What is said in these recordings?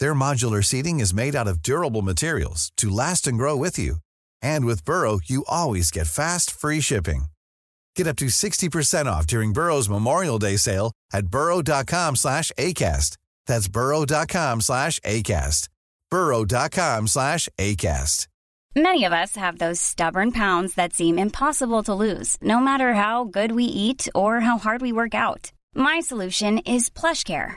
Their modular seating is made out of durable materials to last and grow with you. And with Burrow, you always get fast, free shipping. Get up to 60% off during Burrow's Memorial Day sale at burrow.com slash ACAST. That's burrow.com slash ACAST. burrow.com slash ACAST. Many of us have those stubborn pounds that seem impossible to lose, no matter how good we eat or how hard we work out. My solution is PlushCare.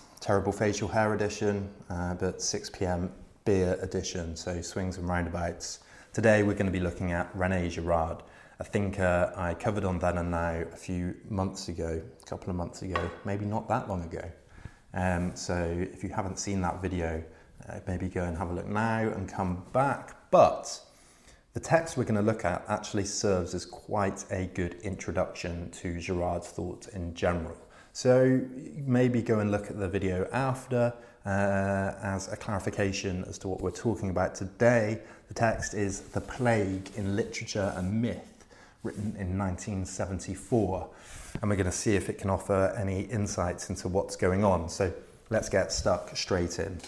Terrible facial hair edition, uh, but 6pm beer edition, so swings and roundabouts. Today we're going to be looking at Rene Girard, a thinker I covered on Then and Now a few months ago, a couple of months ago, maybe not that long ago. Um, so if you haven't seen that video, uh, maybe go and have a look now and come back. But the text we're going to look at actually serves as quite a good introduction to Girard's thoughts in general. So maybe go and look at the video after uh, as a clarification as to what we're talking about today. The text is The Plague in Literature and Myth, written in 1974. And we're going to see if it can offer any insights into what's going on. So let's get stuck straight in.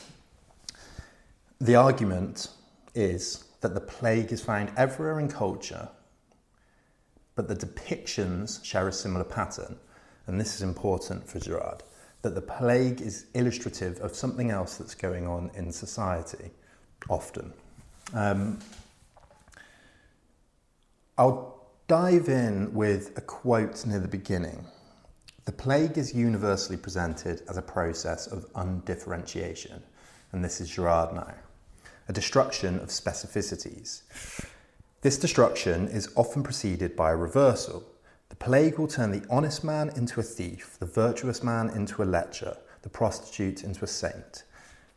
The argument is that the plague is found everywhere in culture, but the depictions share a similar pattern and this is important for Girard, that the plague is illustrative of something else that's going on in society, often. Um, I'll dive in with a quote near the beginning. The plague is universally presented as a process of undifferentiation, and this is Girard now, a destruction of specificities. This destruction is often preceded by a reversal, the plague will turn the honest man into a thief, the virtuous man into a lecher, the prostitute into a saint.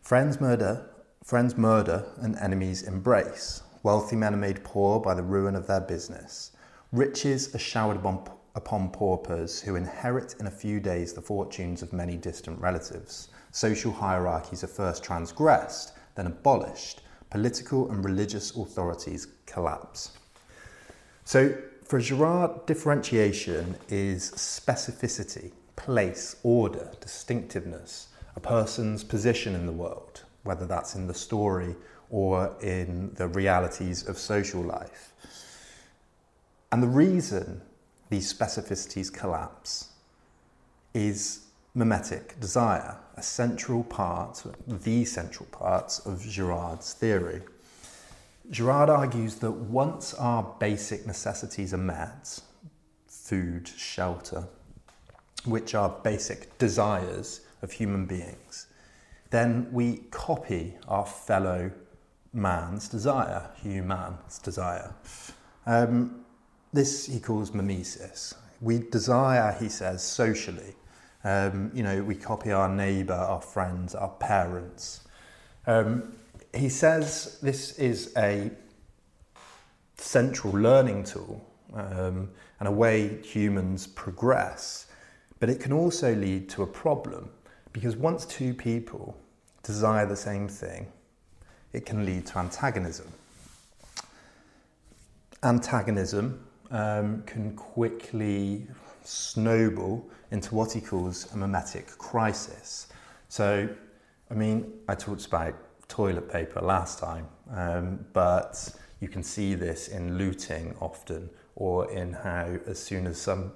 Friends murder, friends murder, and enemies embrace. Wealthy men are made poor by the ruin of their business. Riches are showered upon, upon paupers who inherit in a few days the fortunes of many distant relatives. Social hierarchies are first transgressed, then abolished. Political and religious authorities collapse. So, for Girard, differentiation is specificity, place, order, distinctiveness, a person's position in the world, whether that's in the story or in the realities of social life. And the reason these specificities collapse is mimetic desire, a central part, the central part of Girard's theory. Girard argues that once our basic necessities are met, food, shelter, which are basic desires of human beings, then we copy our fellow man's desire, human's desire. Um, this he calls mimesis. We desire, he says, socially. Um, you know, we copy our neighbour, our friends, our parents. Um, he says this is a central learning tool um, and a way humans progress, but it can also lead to a problem because once two people desire the same thing, it can lead to antagonism. Antagonism um, can quickly snowball into what he calls a mimetic crisis. So, I mean, I talked about toilet paper last time, um, but you can see this in looting often, or in how as soon as some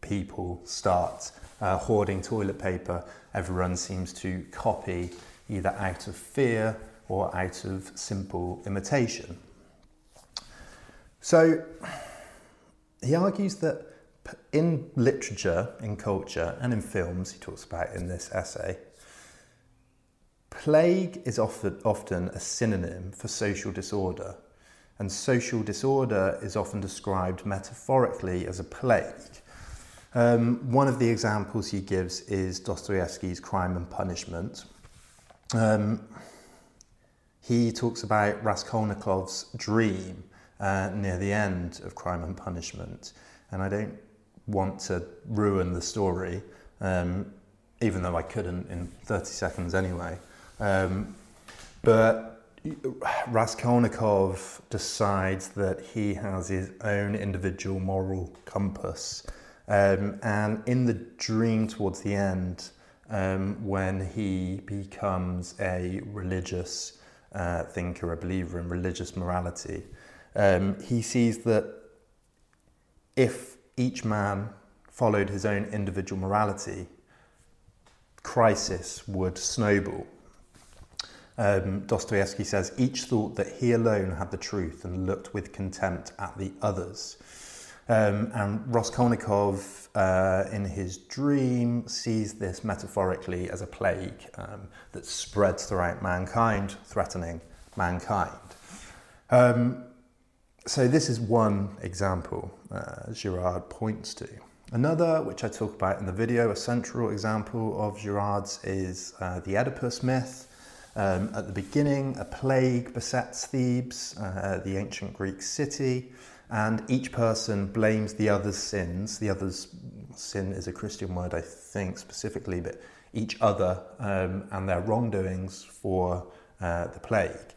people start uh, hoarding toilet paper, everyone seems to copy either out of fear or out of simple imitation. So, he argues that in literature, in culture, and in films, he talks about in this essay, plague is often, often a synonym for social disorder, and social disorder is often described metaphorically as a plague. Um, one of the examples he gives is Dostoevsky's Crime and Punishment. Um, he talks about Raskolnikov's dream uh, near the end of Crime and Punishment, and I don't want to ruin the story, um, even though I couldn't in 30 seconds anyway. Um, but Raskolnikov decides that he has his own individual moral compass. Um, and in the dream towards the end, um, when he becomes a religious uh, thinker, a believer in religious morality, um, he sees that if each man followed his own individual morality, crisis would snowball. Um, Dostoevsky says each thought that he alone had the truth and looked with contempt at the others. Um, and Raskolnikov, uh, in his dream, sees this metaphorically as a plague um, that spreads throughout mankind, threatening mankind. Um, so, this is one example uh, Girard points to. Another, which I talk about in the video, a central example of Girard's is uh, the Oedipus myth. Um, at the beginning, a plague besets Thebes, uh, the ancient Greek city, and each person blames the other's sins. The other's sin is a Christian word, I think, specifically, but each other um, and their wrongdoings for uh, the plague.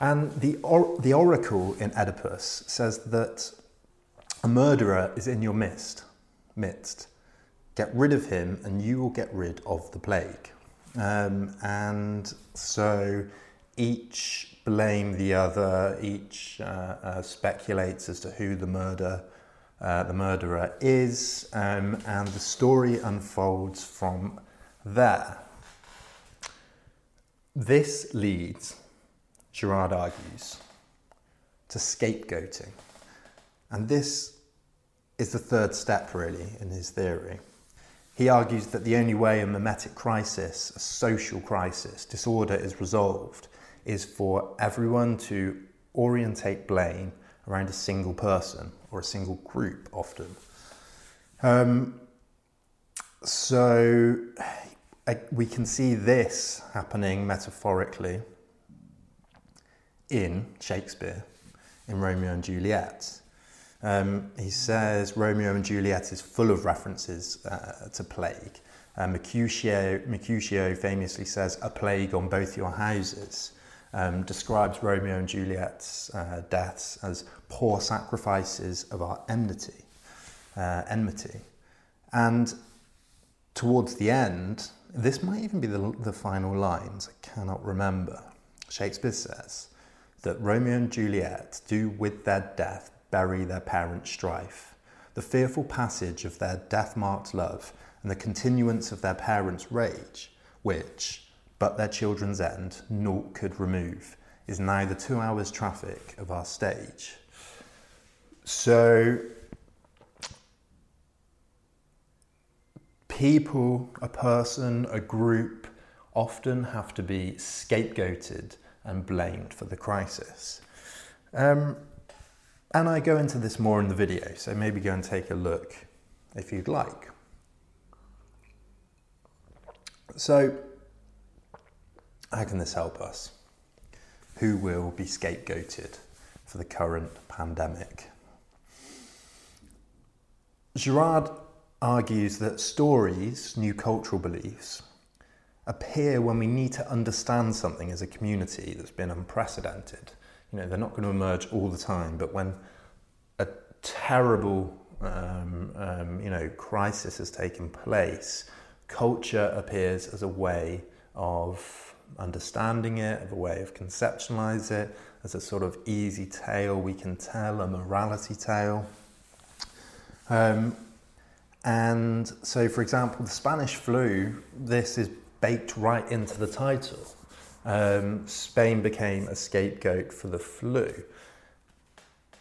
And the, or- the oracle in Oedipus says that a murderer is in your midst, midst. Get rid of him, and you will get rid of the plague. Um, and so each blame the other, each uh, uh, speculates as to who the murder, uh, the murderer is, um, and the story unfolds from there. This leads, Girard argues, to scapegoating. And this is the third step, really, in his theory. He argues that the only way a mimetic crisis, a social crisis, disorder is resolved is for everyone to orientate blame around a single person or a single group often. Um, so we can see this happening metaphorically in Shakespeare, in Romeo and Juliet. Um, he says Romeo and Juliet is full of references uh, to plague. Uh, Mercutio, Mercutio famously says, A plague on both your houses. Um, describes Romeo and Juliet's uh, deaths as poor sacrifices of our enmity. Uh, enmity. And towards the end, this might even be the, the final lines, I cannot remember. Shakespeare says that Romeo and Juliet do with their death bury their parents' strife. The fearful passage of their death marked love and the continuance of their parents' rage, which, but their children's end, naught could remove, is now the two hours' traffic of our stage. So, people, a person, a group often have to be scapegoated and blamed for the crisis. Um, and I go into this more in the video, so maybe go and take a look if you'd like. So, how can this help us? Who will be scapegoated for the current pandemic? Girard argues that stories, new cultural beliefs, appear when we need to understand something as a community that's been unprecedented you know, they're not going to emerge all the time, but when a terrible, um, um, you know, crisis has taken place, culture appears as a way of understanding it, of a way of conceptualize it, as a sort of easy tale we can tell, a morality tale. Um, and so, for example, the Spanish flu, this is baked right into the title um, Spain became a scapegoat for the flu.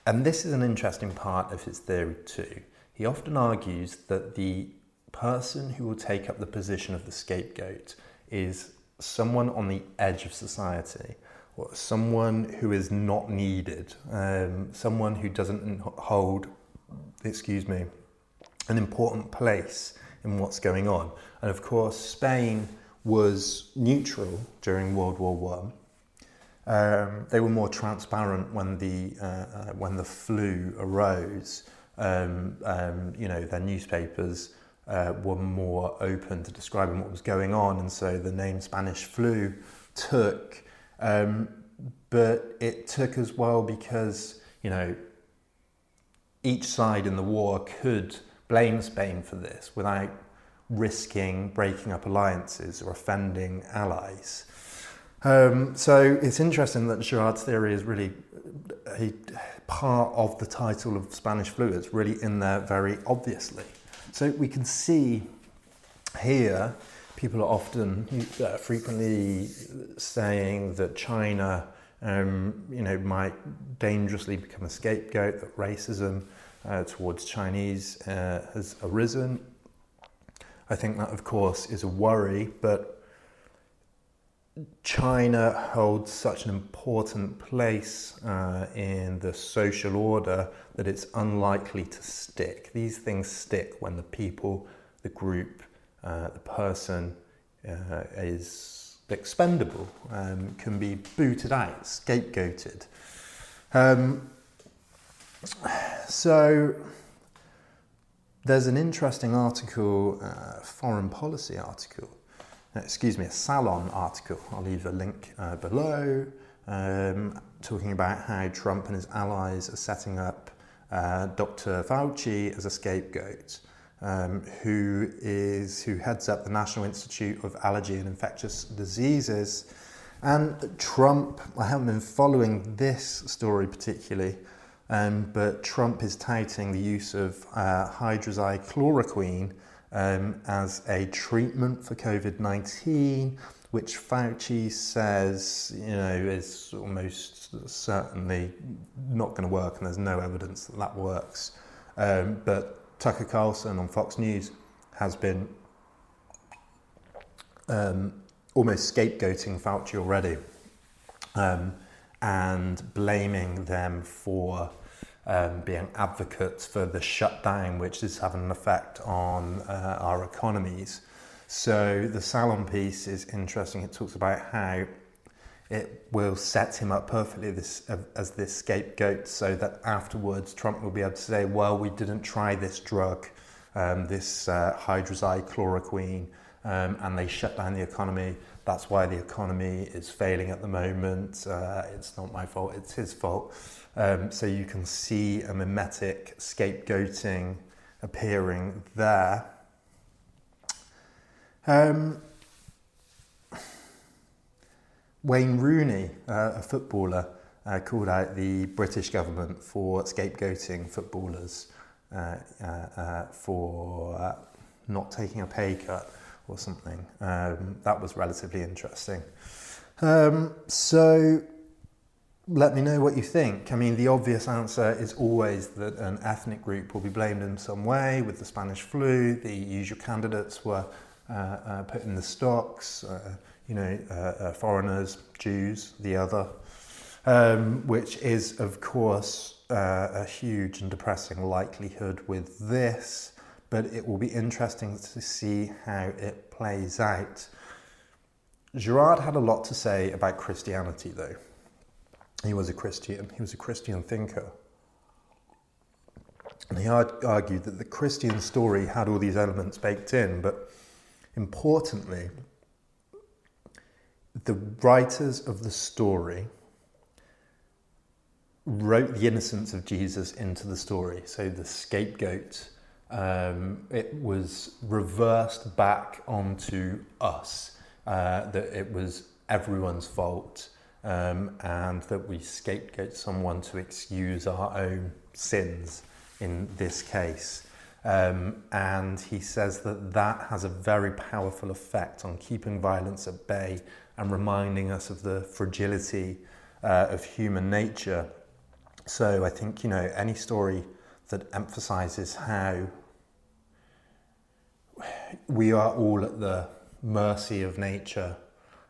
and this is an interesting part of his theory too. He often argues that the person who will take up the position of the scapegoat is someone on the edge of society, or someone who is not needed, um, someone who doesn't hold, excuse me, an important place in what's going on. And of course, Spain was neutral during World War One. Um, they were more transparent when the uh, uh, when the flu arose. Um, um, you know, their newspapers uh, were more open to describing what was going on, and so the name Spanish flu took. Um, but it took as well because you know each side in the war could blame Spain for this without risking breaking up alliances or offending allies. Um, so it's interesting that Girard's theory is really a part of the title of Spanish flu. It's really in there very obviously. So we can see here people are often uh, frequently saying that China, um, you know, might dangerously become a scapegoat. That racism uh, towards Chinese uh, has arisen. I think that, of course, is a worry, but China holds such an important place uh, in the social order that it's unlikely to stick. These things stick when the people, the group, uh, the person uh, is expendable, um, can be booted out, scapegoated. Um, so, there's an interesting article, uh, foreign policy article, uh, excuse me, a Salon article. I'll leave a link uh, below, um, talking about how Trump and his allies are setting up uh, Dr. Fauci as a scapegoat, um, who is who heads up the National Institute of Allergy and Infectious Diseases. And Trump, I haven't been following this story particularly, um, but Trump is touting the use of uh, hydroxychloroquine um, as a treatment for COVID 19, which Fauci says you know is almost certainly not going to work, and there's no evidence that that works. Um, but Tucker Carlson on Fox News has been um, almost scapegoating Fauci already um, and blaming them for um, being advocates for the shutdown, which is having an effect on uh, our economies. So the Salon piece is interesting. It talks about how it will set him up perfectly this, uh, as this scapegoat so that afterwards Trump will be able to say, well, we didn't try this drug, um, this uh, hydroxychloroquine, um, and they shut down the economy. That's why the economy is failing at the moment. Uh, it's not my fault, it's his fault. Um, so you can see a mimetic scapegoating appearing there. Um, Wayne Rooney, uh, a footballer, uh, called out the British government for scapegoating footballers uh, uh, uh for not taking a pay cut or something. Um, that was relatively interesting. Um, so let me know what you think. I mean, the obvious answer is always that an ethnic group will be blamed in some way. With the Spanish flu, the usual candidates were uh, uh, put in the stocks, uh, you know, uh, uh, foreigners, Jews, the other, um, which is, of course, uh, a huge and depressing likelihood with this, but it will be interesting to see how it plays out. Girard had a lot to say about Christianity, though. He was a Christian, he was a Christian thinker. And he argued that the Christian story had all these elements baked in, but importantly, the writers of the story wrote the innocence of Jesus into the story. So the scapegoat, um, it was reversed back onto us, uh, that it was everyone's fault um, and that we scapegoat someone to excuse our own sins in this case. Um, and he says that that has a very powerful effect on keeping violence at bay and reminding us of the fragility uh, of human nature. So I think, you know, any story that emphasizes how we are all at the mercy of nature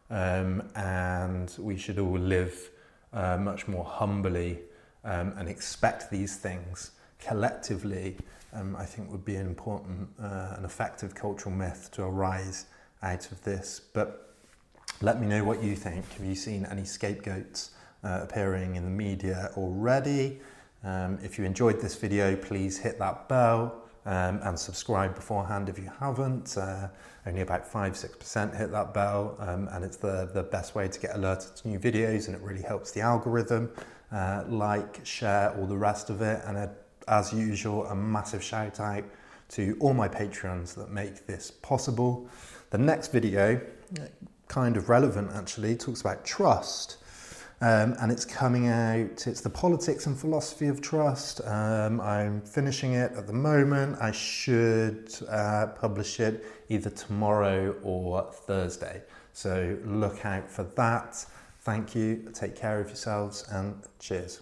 um, and we should all live uh, much more humbly um, and expect these things collectively, um, I think would be an important uh, and effective cultural myth to arise out of this. But let me know what you think. Have you seen any scapegoats uh, appearing in the media already? Um, if you enjoyed this video, please hit that bell um, and subscribe beforehand if you haven't. Uh, only about 5-6% hit that bell um, and it's the, the best way to get alerted to new videos and it really helps the algorithm. Uh, like, share, all the rest of it and a, as usual a massive shout out to all my Patreons that make this possible. The next video, kind of relevant actually, talks about trust. Um, and it's coming out, it's the politics and philosophy of trust. Um, I'm finishing it at the moment. I should uh, publish it either tomorrow or Thursday. So look out for that. Thank you. Take care of yourselves and cheers.